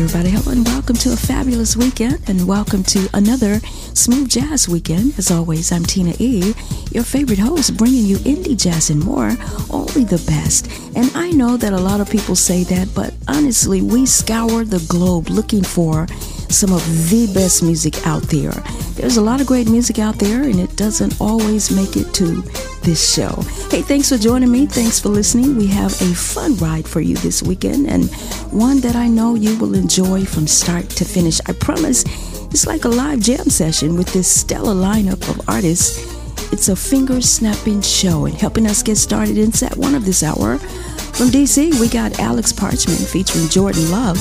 Everybody? Hello, and welcome to a fabulous weekend, and welcome to another Smooth Jazz Weekend. As always, I'm Tina E, your favorite host, bringing you indie jazz and more, only the best. And I know that a lot of people say that, but honestly, we scour the globe looking for some of the best music out there. There's a lot of great music out there, and it doesn't always make it to this show. Hey, thanks for joining me. Thanks for listening. We have a fun ride for you this weekend, and one that I know you will enjoy from start to finish. I promise it's like a live jam session with this stellar lineup of artists. It's a finger snapping show, and helping us get started in set one of this hour. From DC, we got Alex Parchment featuring Jordan Love,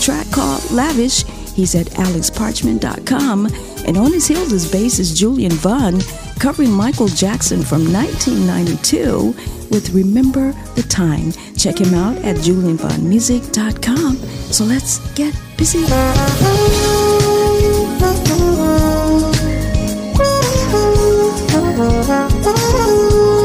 track called Lavish. He's at alexparchment.com, and on his heels is bassist Julian Vaughn covering Michael Jackson from 1992 with Remember the Time. Check him out at julianvaughnmusic.com. So let's get busy.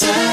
time.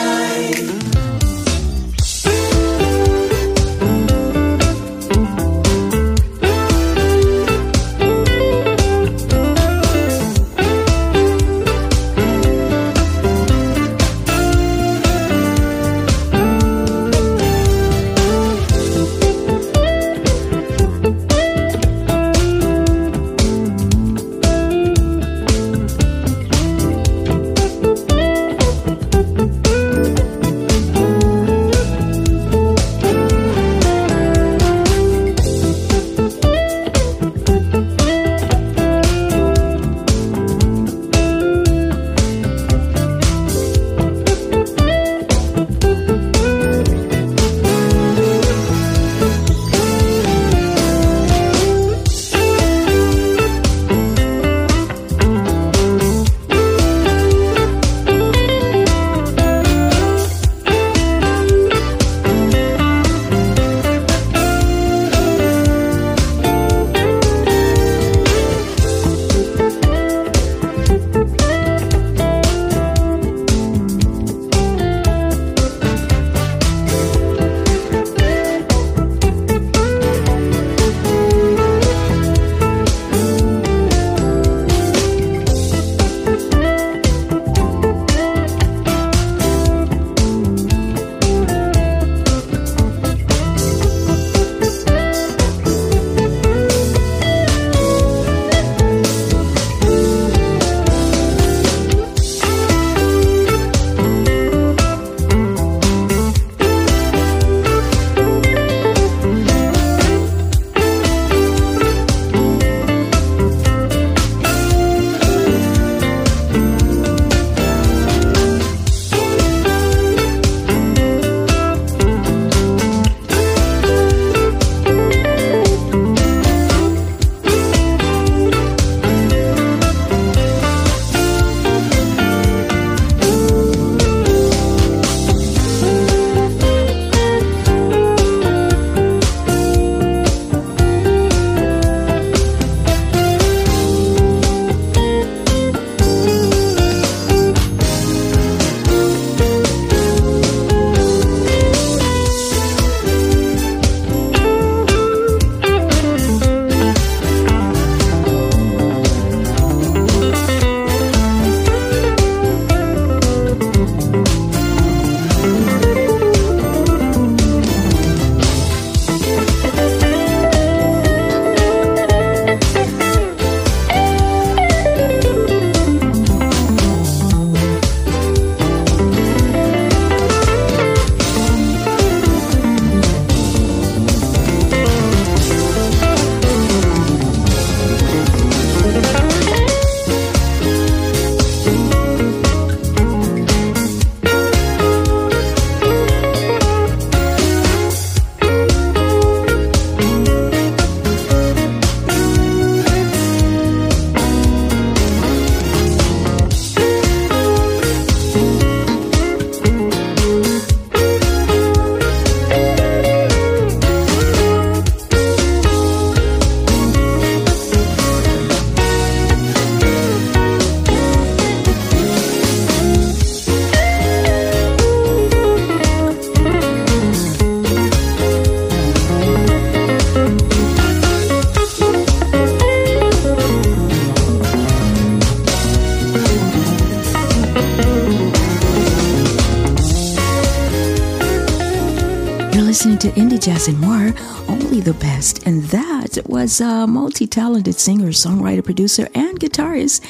Jazz and more, only the best. And that was a multi talented singer, songwriter, producer, and guitarist,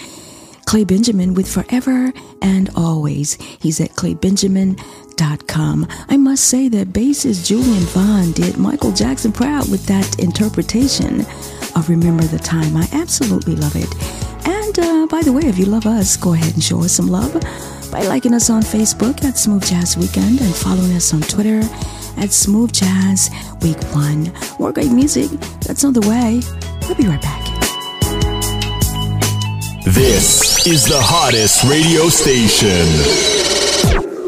Clay Benjamin, with Forever and Always. He's at claybenjamin.com. I must say that bassist Julian Vaughn did Michael Jackson proud with that interpretation of Remember the Time. I absolutely love it. And uh, by the way, if you love us, go ahead and show us some love by liking us on Facebook at Smooth Jazz Weekend and following us on Twitter at Smooth Jazz Week 1. More great music that's on the way. We'll be right back. This is the hottest radio station.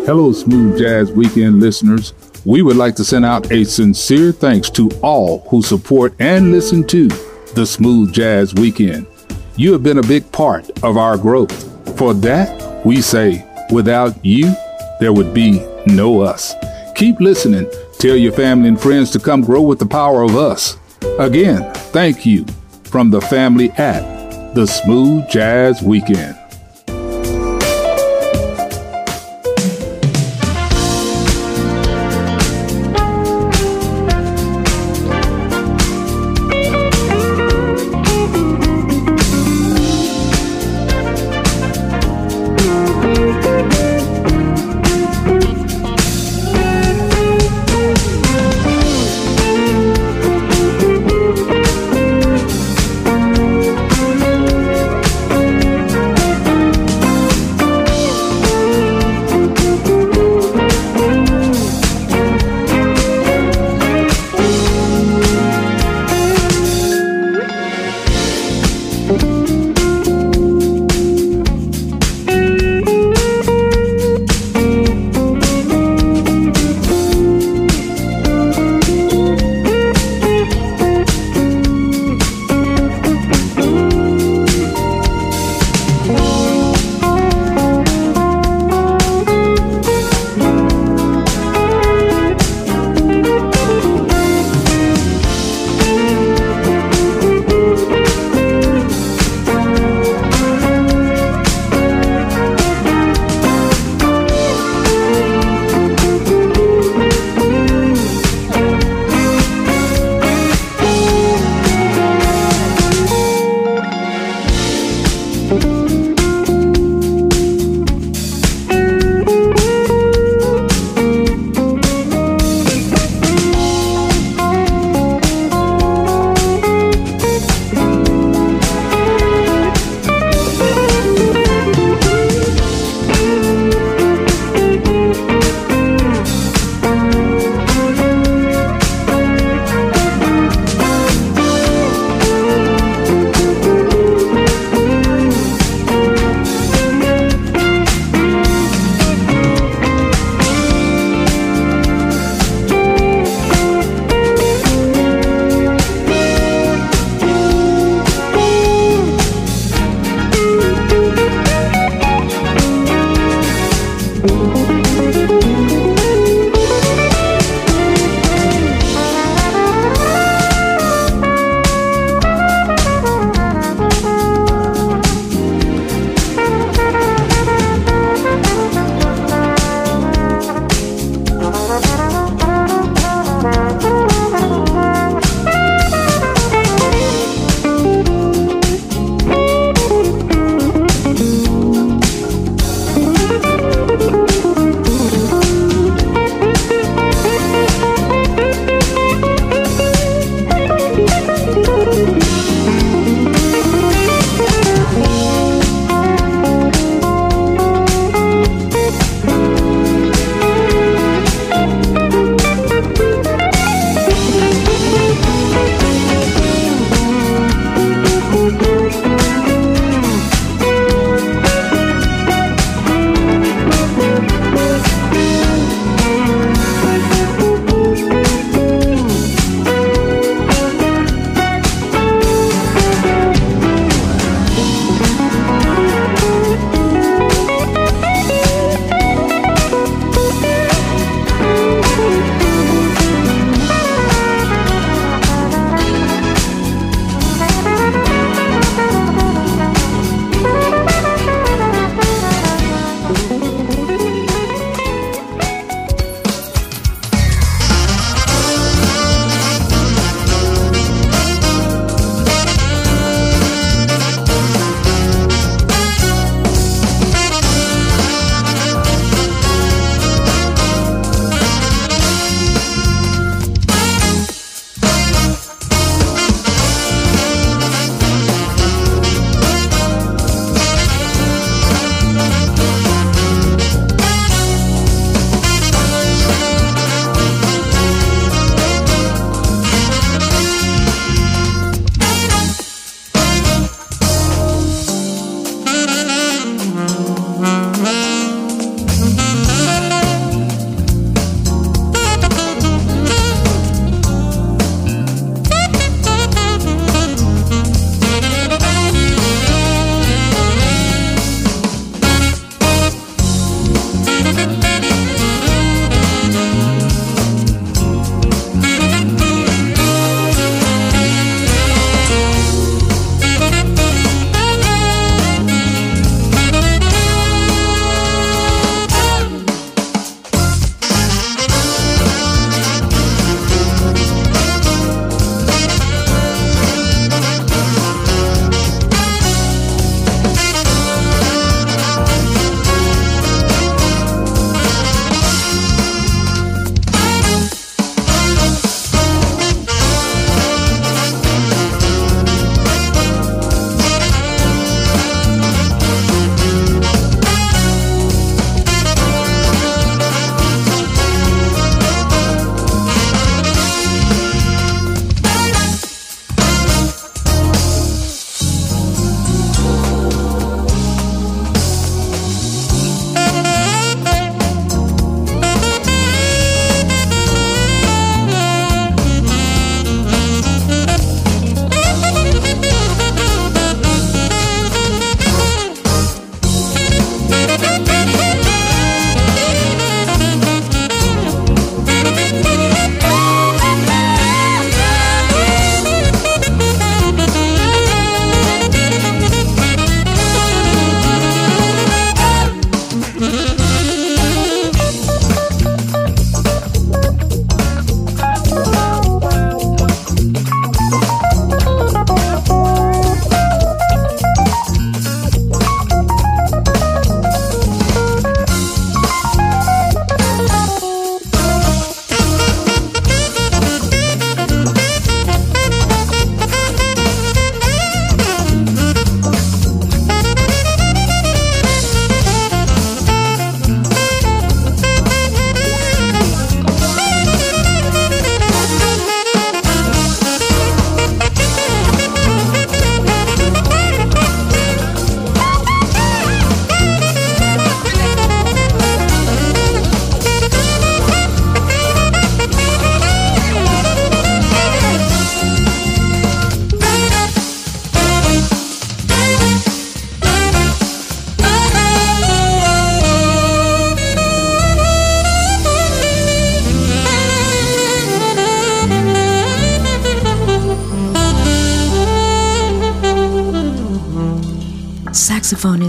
Hello, Smooth Jazz Weekend listeners. We would like to send out a sincere thanks to all who support and listen to the Smooth Jazz Weekend. You have been a big part of our growth. For that, we say, without you, there would be no us. Keep listening. Tell your family and friends to come grow with the power of us. Again, thank you from the family at the Smooth Jazz Weekend.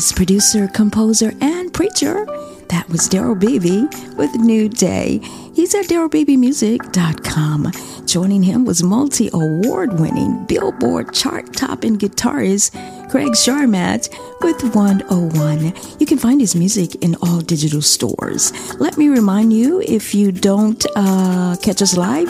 Saxophonist, producer, composer, and preacher. That was Daryl Beebe with New Day. He's at darylbeebemusic.com. Joining him was multi award winning Billboard chart topping guitarist Craig Sharmat with 101. You can find his music in all digital stores. Let me remind you if you don't uh, catch us live,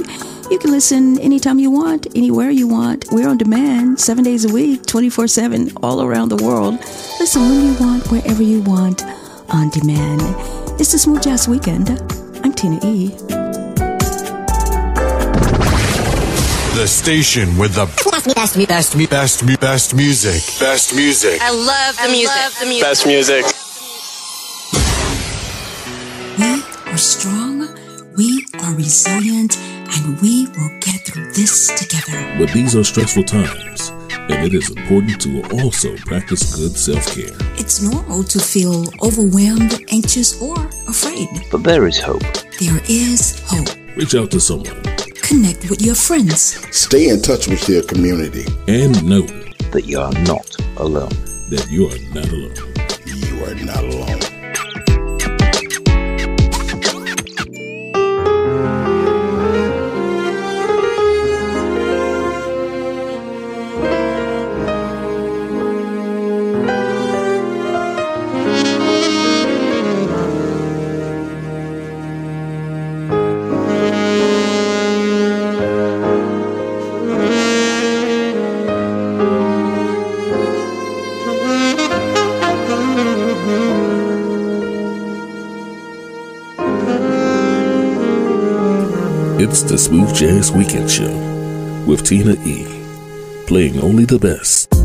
you can listen anytime you want, anywhere you want. We're on demand seven days a week, 24 7, all around the world. Listen when you want, wherever you want, on demand. It's the Smooth Jazz Weekend. I'm Tina E. The station with the best, best, best, best, best music. Best music. I love the I music. love the music. Best music. We are strong, we are resilient, and we will get through this together. But these are stressful times, and it is important to also practice good self care. It's normal to feel overwhelmed, anxious, or afraid. But there is hope. There is hope. Reach out to someone Connect with your friends. Stay in touch with your community. and know that you are not alone. that you are not alone. You are not alone. It's the Smooth Jazz Weekend Show with Tina E. Playing only the best.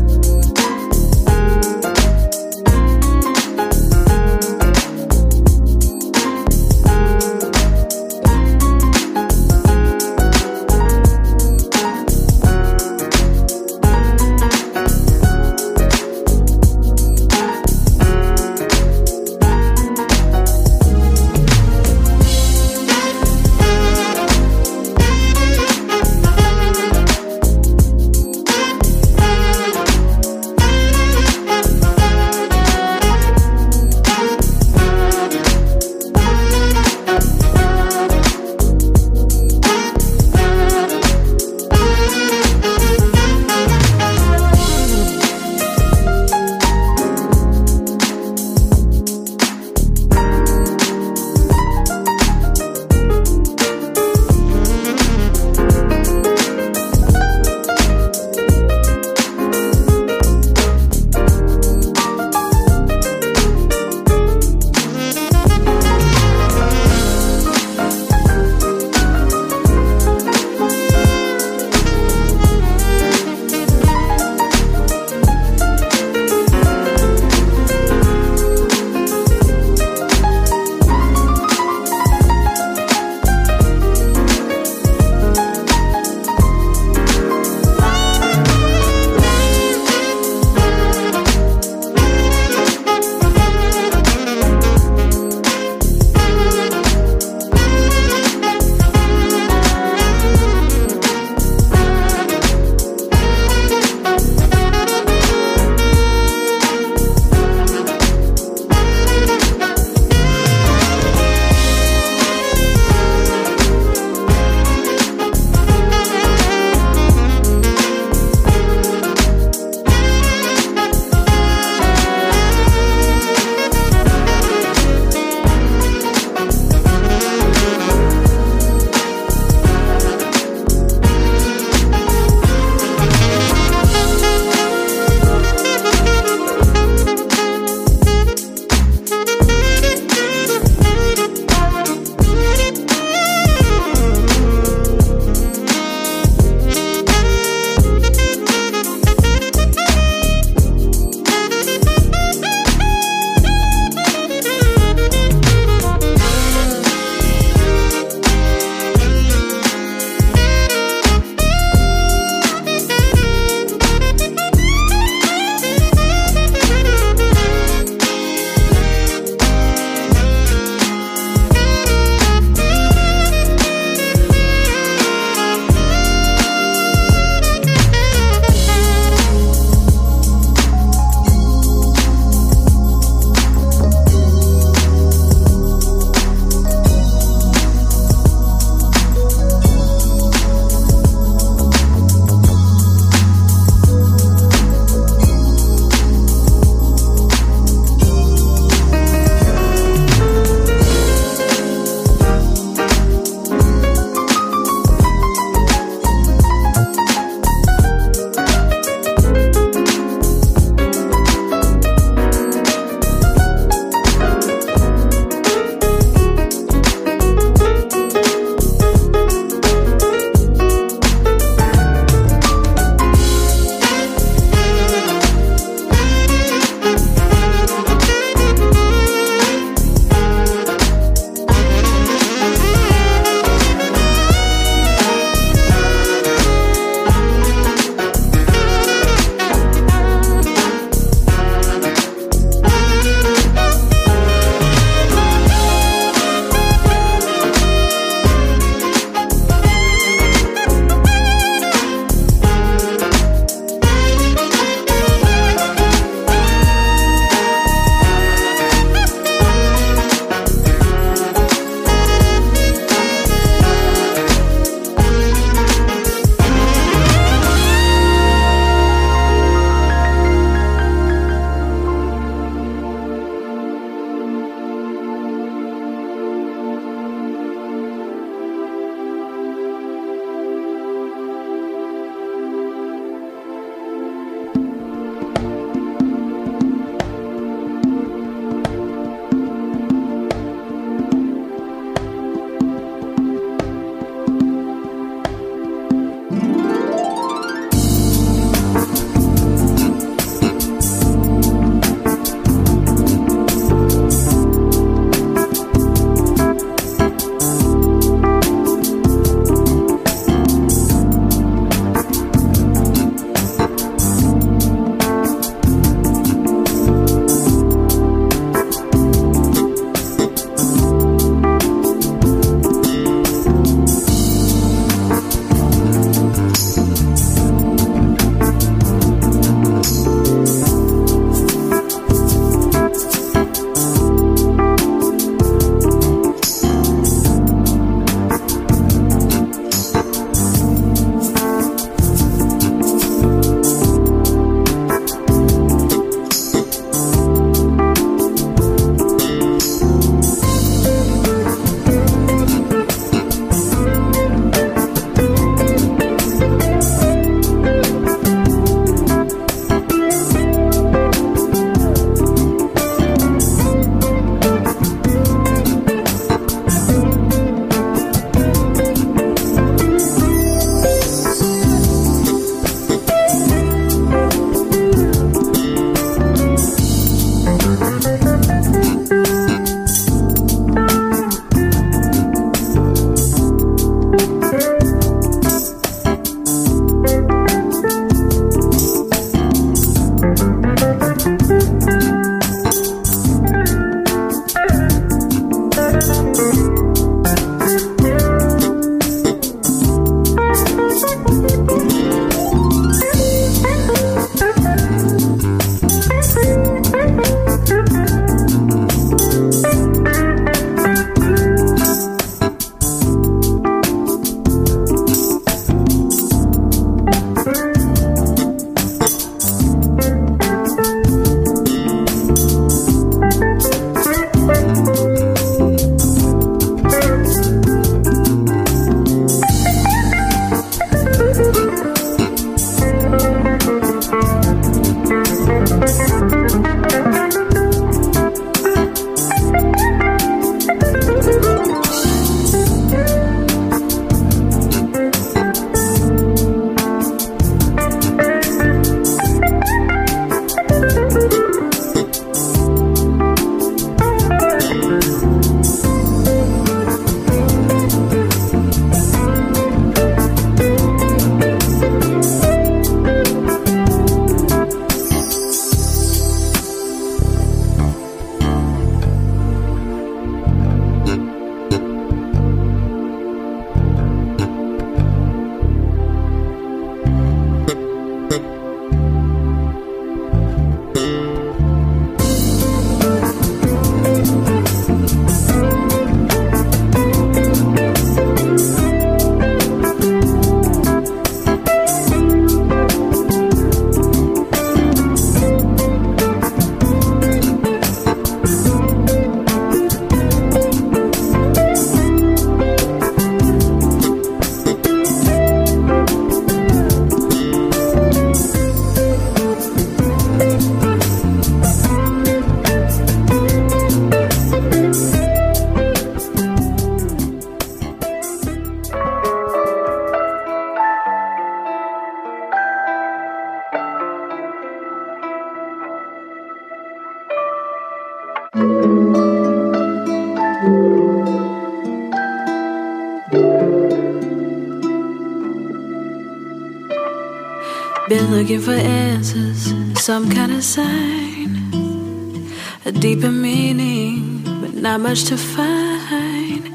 Looking for answers, some kind of sign, a deeper meaning, but not much to find,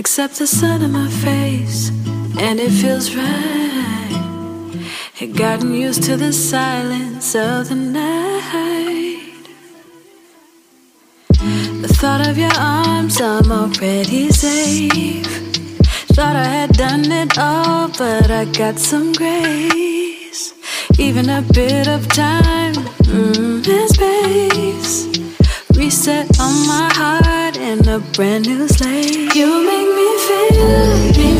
except the sun on my face, and it feels right. Had gotten used to the silence of the night. The thought of your arms, I'm already safe. Thought I had done it all, but I got some grace a bit of time mm, and space. Reset on my heart in a brand new slate. You make me feel, me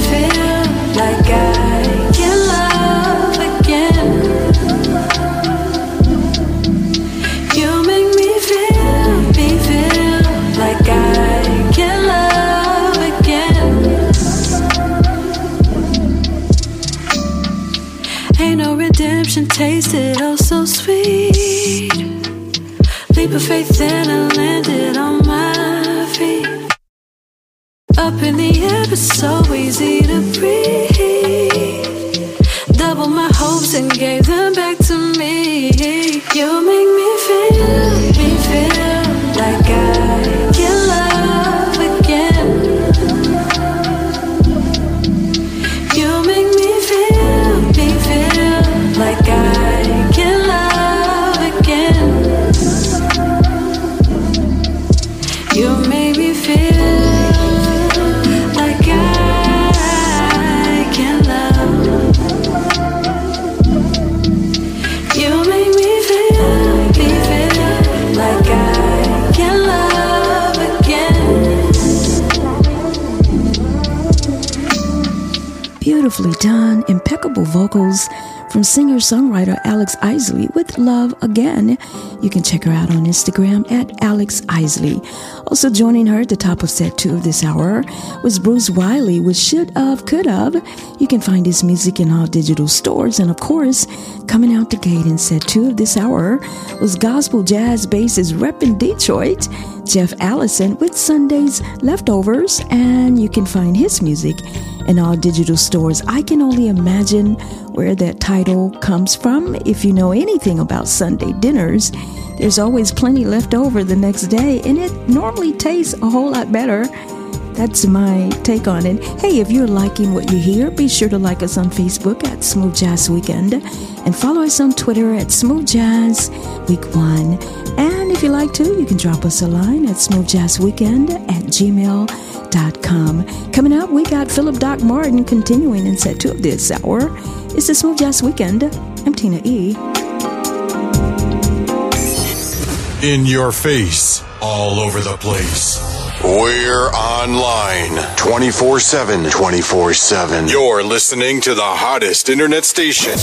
songwriter Alex Isley with Love Again. You can check her out on Instagram at Alex Isley. Also joining her at the top of set two of this hour was Bruce Wiley with Should Of, Could Of. You can find his music in all digital stores. And of course, coming out the gate in set two of this hour was gospel jazz bassist repping Detroit, Jeff Allison with Sunday's Leftovers. And you can find his music in all digital stores. I can only imagine where that title comes from. If you know anything about Sunday dinners, there's always plenty left over the next day, and it normally tastes a whole lot better. That's my take on it. Hey, if you're liking what you hear, be sure to like us on Facebook at Smooth Jazz Weekend and follow us on Twitter at Smooth Jazz Week One. And if you like to, you can drop us a line at smoothjazzweekend at gmail.com. Coming up, we got Phillip Doc Martin continuing in set two of this hour. It's the Smooth Jazz Weekend. I'm Tina E. In your face, all over the place. We're online 24 7. 24 7. You're listening to the hottest internet station.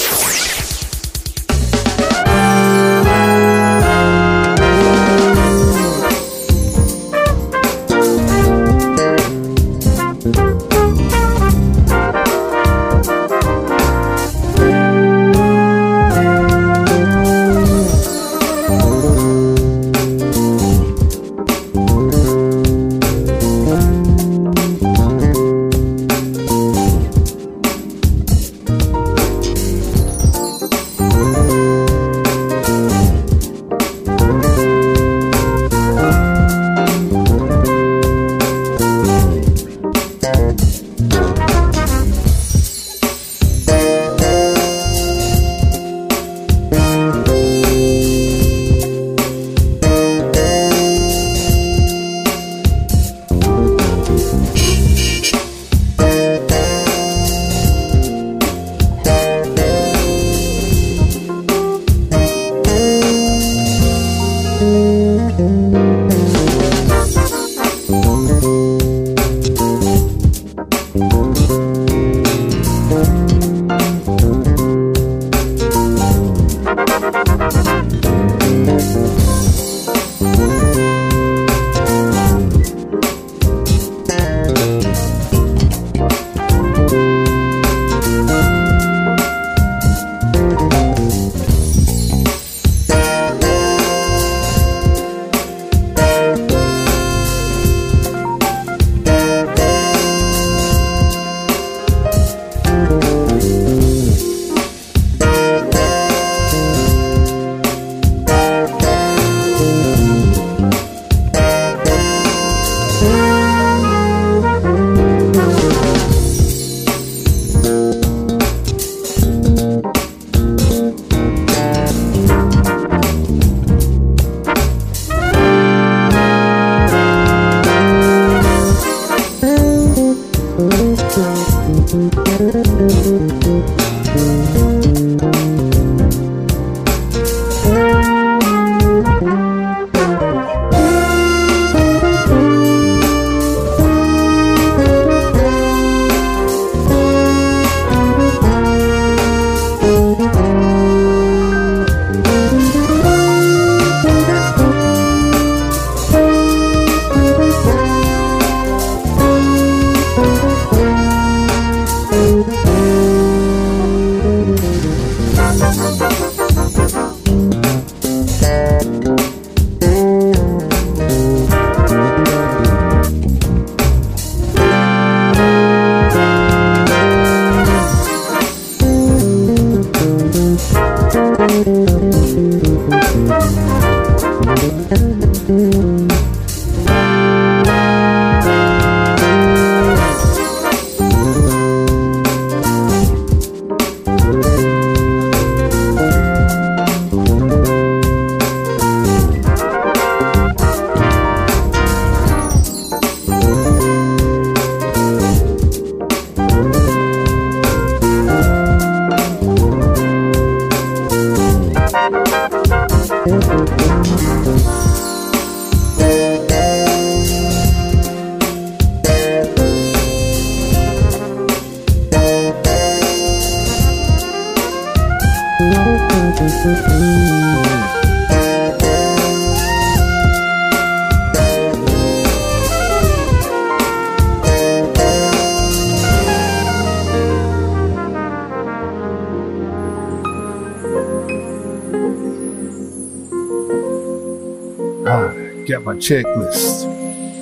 Checklist.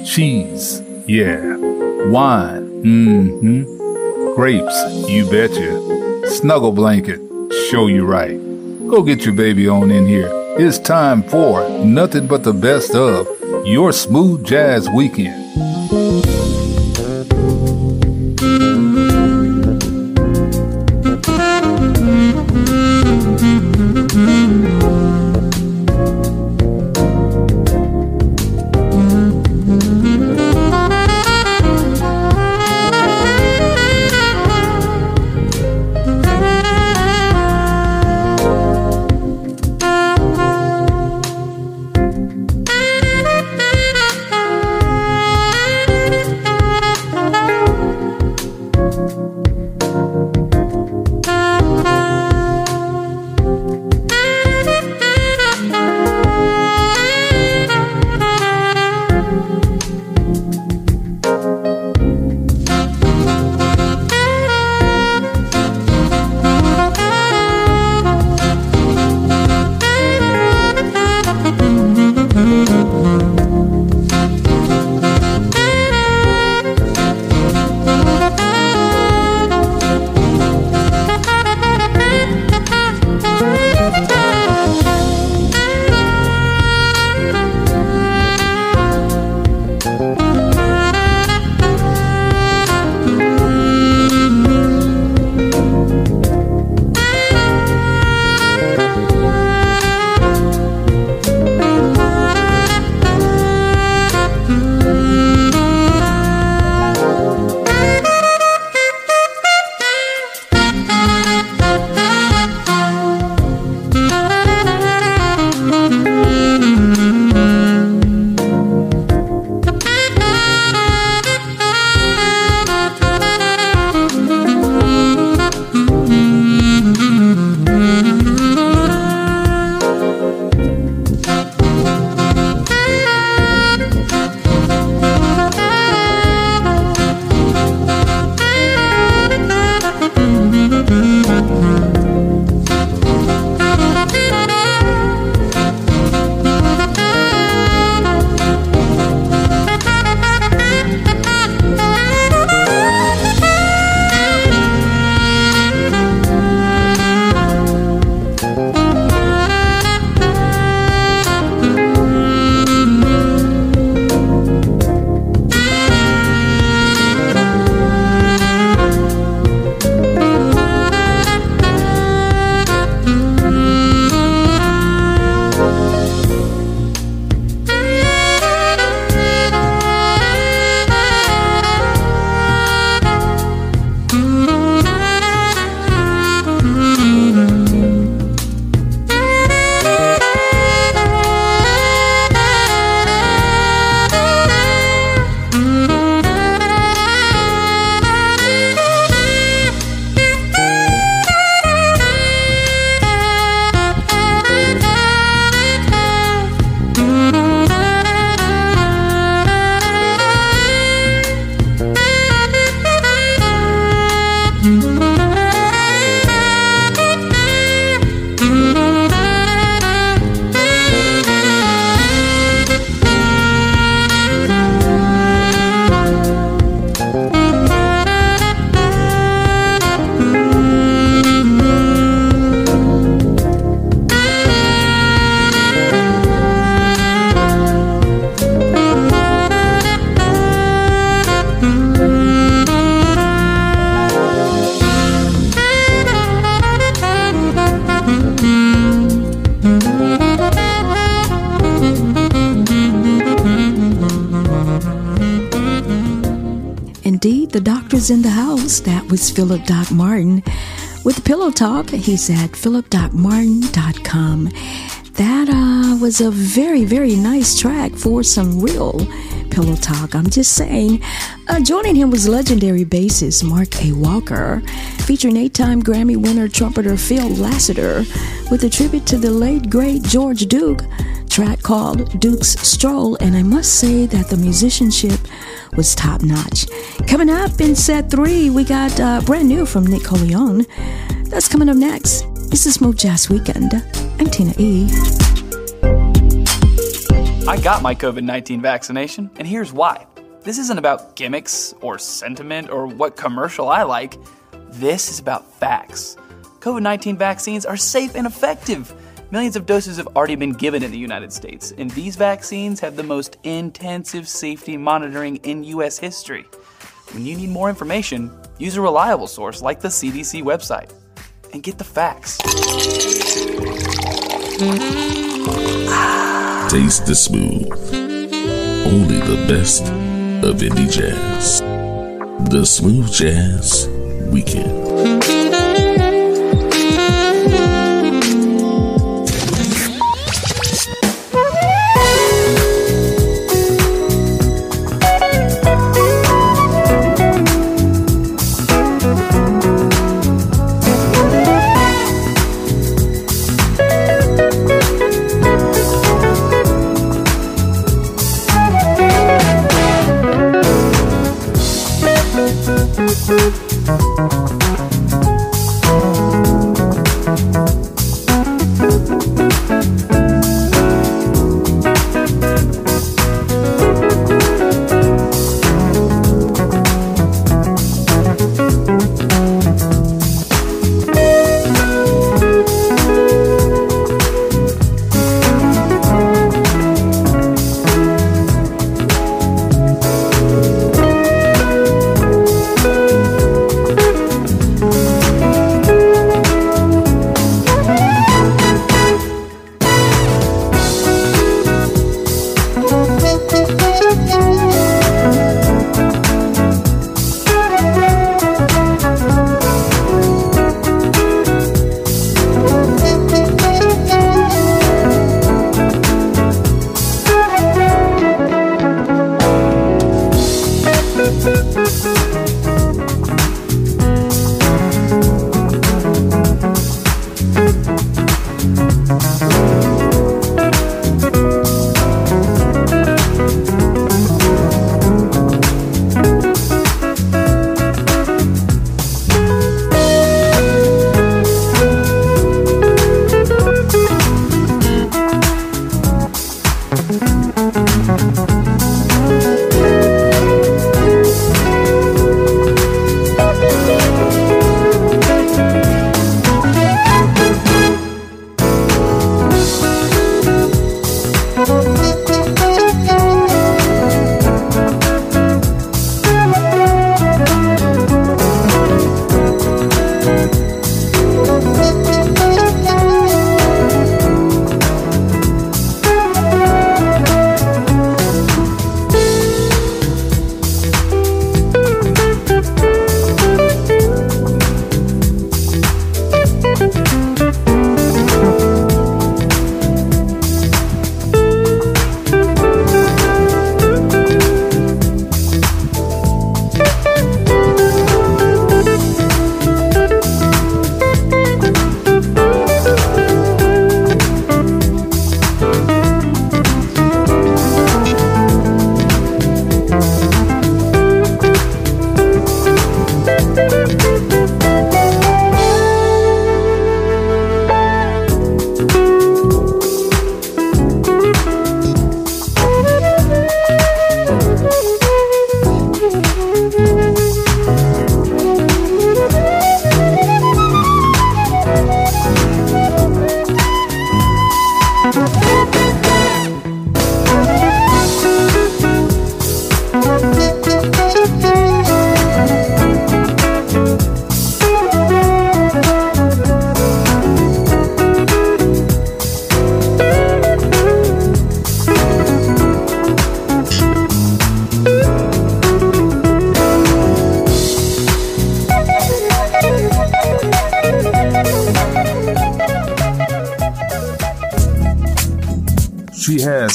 Cheese, yeah. Wine, mm-hmm. Grapes, you betcha. Snuggle blanket, show you right. Go get your baby on in here. It's time for nothing but the best of your smooth jazz weekend. Was Phillip Doc Martin. With Pillow Talk, he's at phillipdocmartin.com. That uh, was a very, very nice track for some real pillow talk. I'm just saying. Uh, joining him was legendary bassist Mark A. Walker, featuring eight time Grammy winner trumpeter Phil Lassiter, with a tribute to the late great George Duke, track called Duke's Stroll. And I must say that the musicianship was top notch. Coming up in set three, we got uh, brand new from Nick Colionne. That's coming up next. This is Smooth Jazz Weekend. I'm Tina E. I got my COVID 19 vaccination, and here's why. This isn't about gimmicks or sentiment or what commercial I like. This is about facts. COVID 19 vaccines are safe and effective. Millions of doses have already been given in the United States, and these vaccines have the most intensive safety monitoring in U.S. history. When you need more information, use a reliable source like the CDC website and get the facts. Taste the smooth. Only the best of indie jazz. The Smooth Jazz Weekend.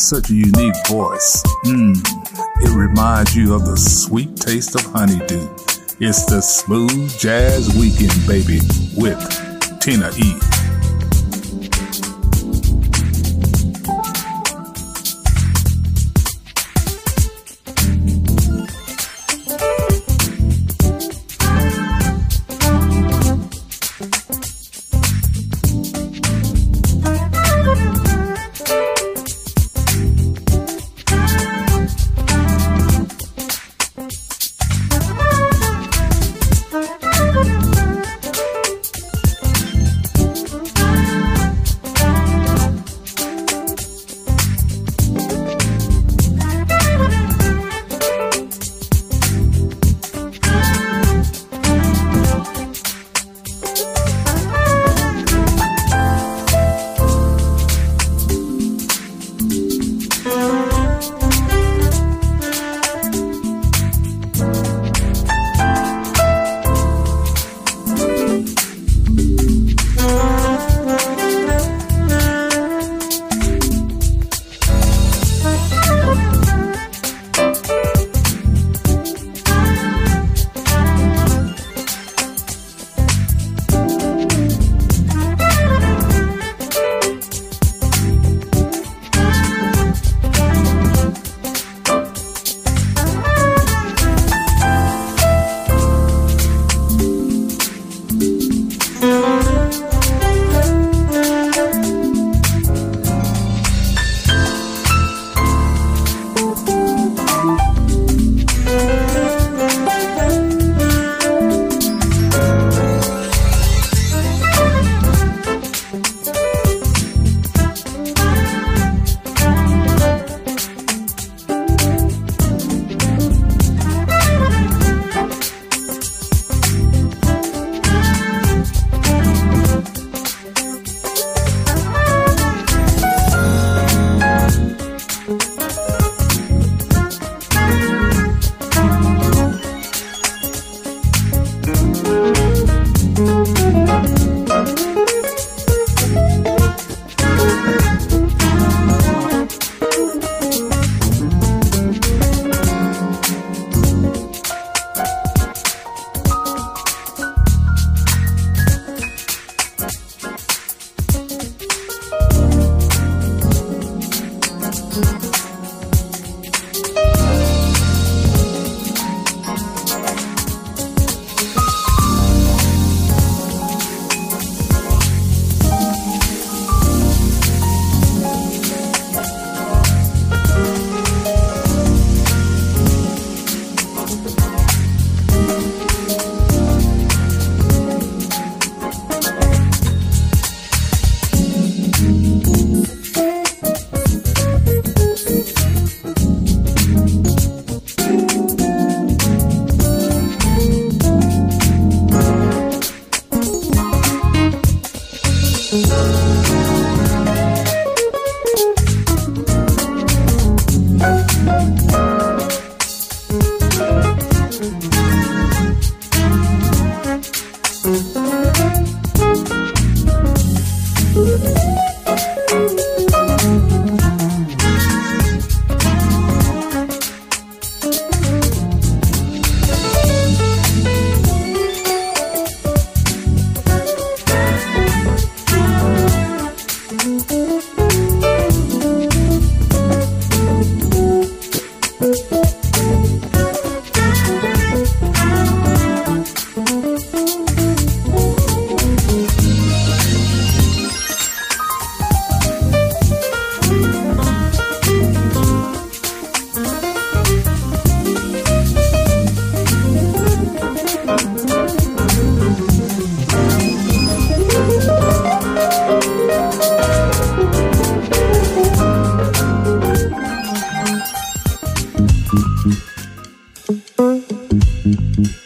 Such a unique voice. Mmm, it reminds you of the sweet taste of honeydew. It's the Smooth Jazz Weekend, baby, with Tina E.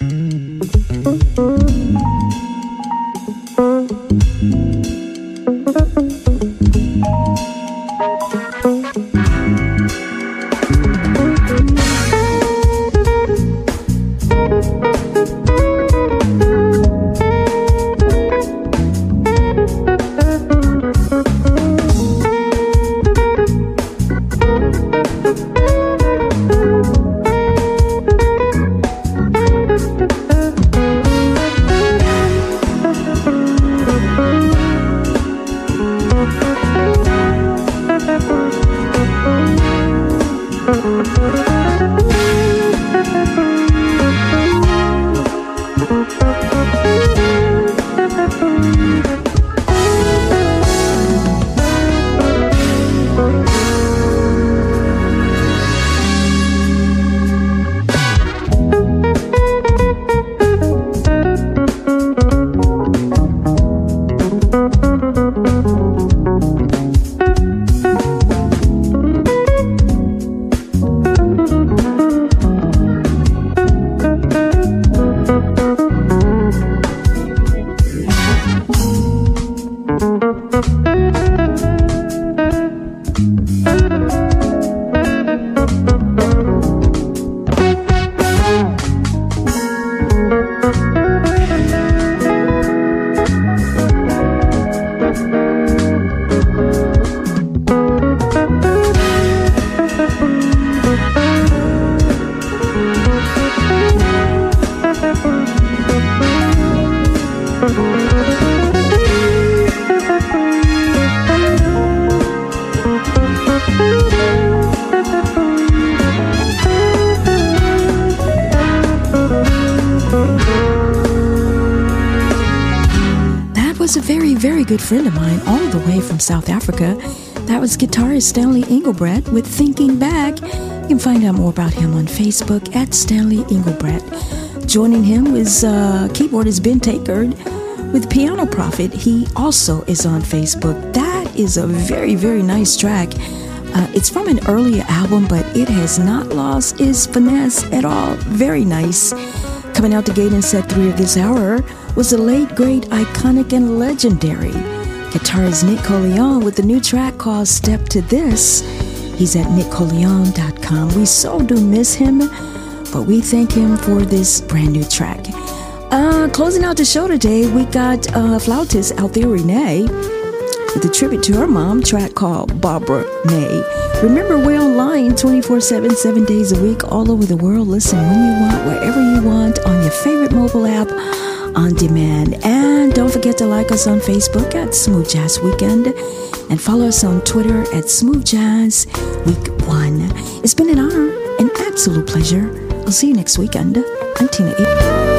Mm-hmm. Good friend of mine all the way from South Africa. That was guitarist Stanley Engelbrecht with Thinking Back. You can find out more about him on Facebook at Stanley Engelbrecht. Joining him is uh, keyboardist Ben Tankard with Piano Prophet. He also is on Facebook. That is a very, very nice track. Uh, it's from an earlier album, but it has not lost its finesse at all. Very nice. Coming out the gate in set three of this hour was the late, great, iconic, and legendary guitarist Nick Colionne with the new track called Step to This. He's at nickcolionne.com. We so do miss him, but we thank him for this brand new track. Uh, closing out the show today, we got uh, flautist Althea Rene with a tribute to her mom track called Barbara Mae. Remember, we're online 24 7, seven days a week, all over the world. Listen when you want, wherever you want, on your favorite mobile app on demand. And don't forget to like us on Facebook at Smooth Jazz Weekend and follow us on Twitter at Smooth Jazz Week 1. It's been an honor, an absolute pleasure. I'll see you next weekend. I'm Tina E.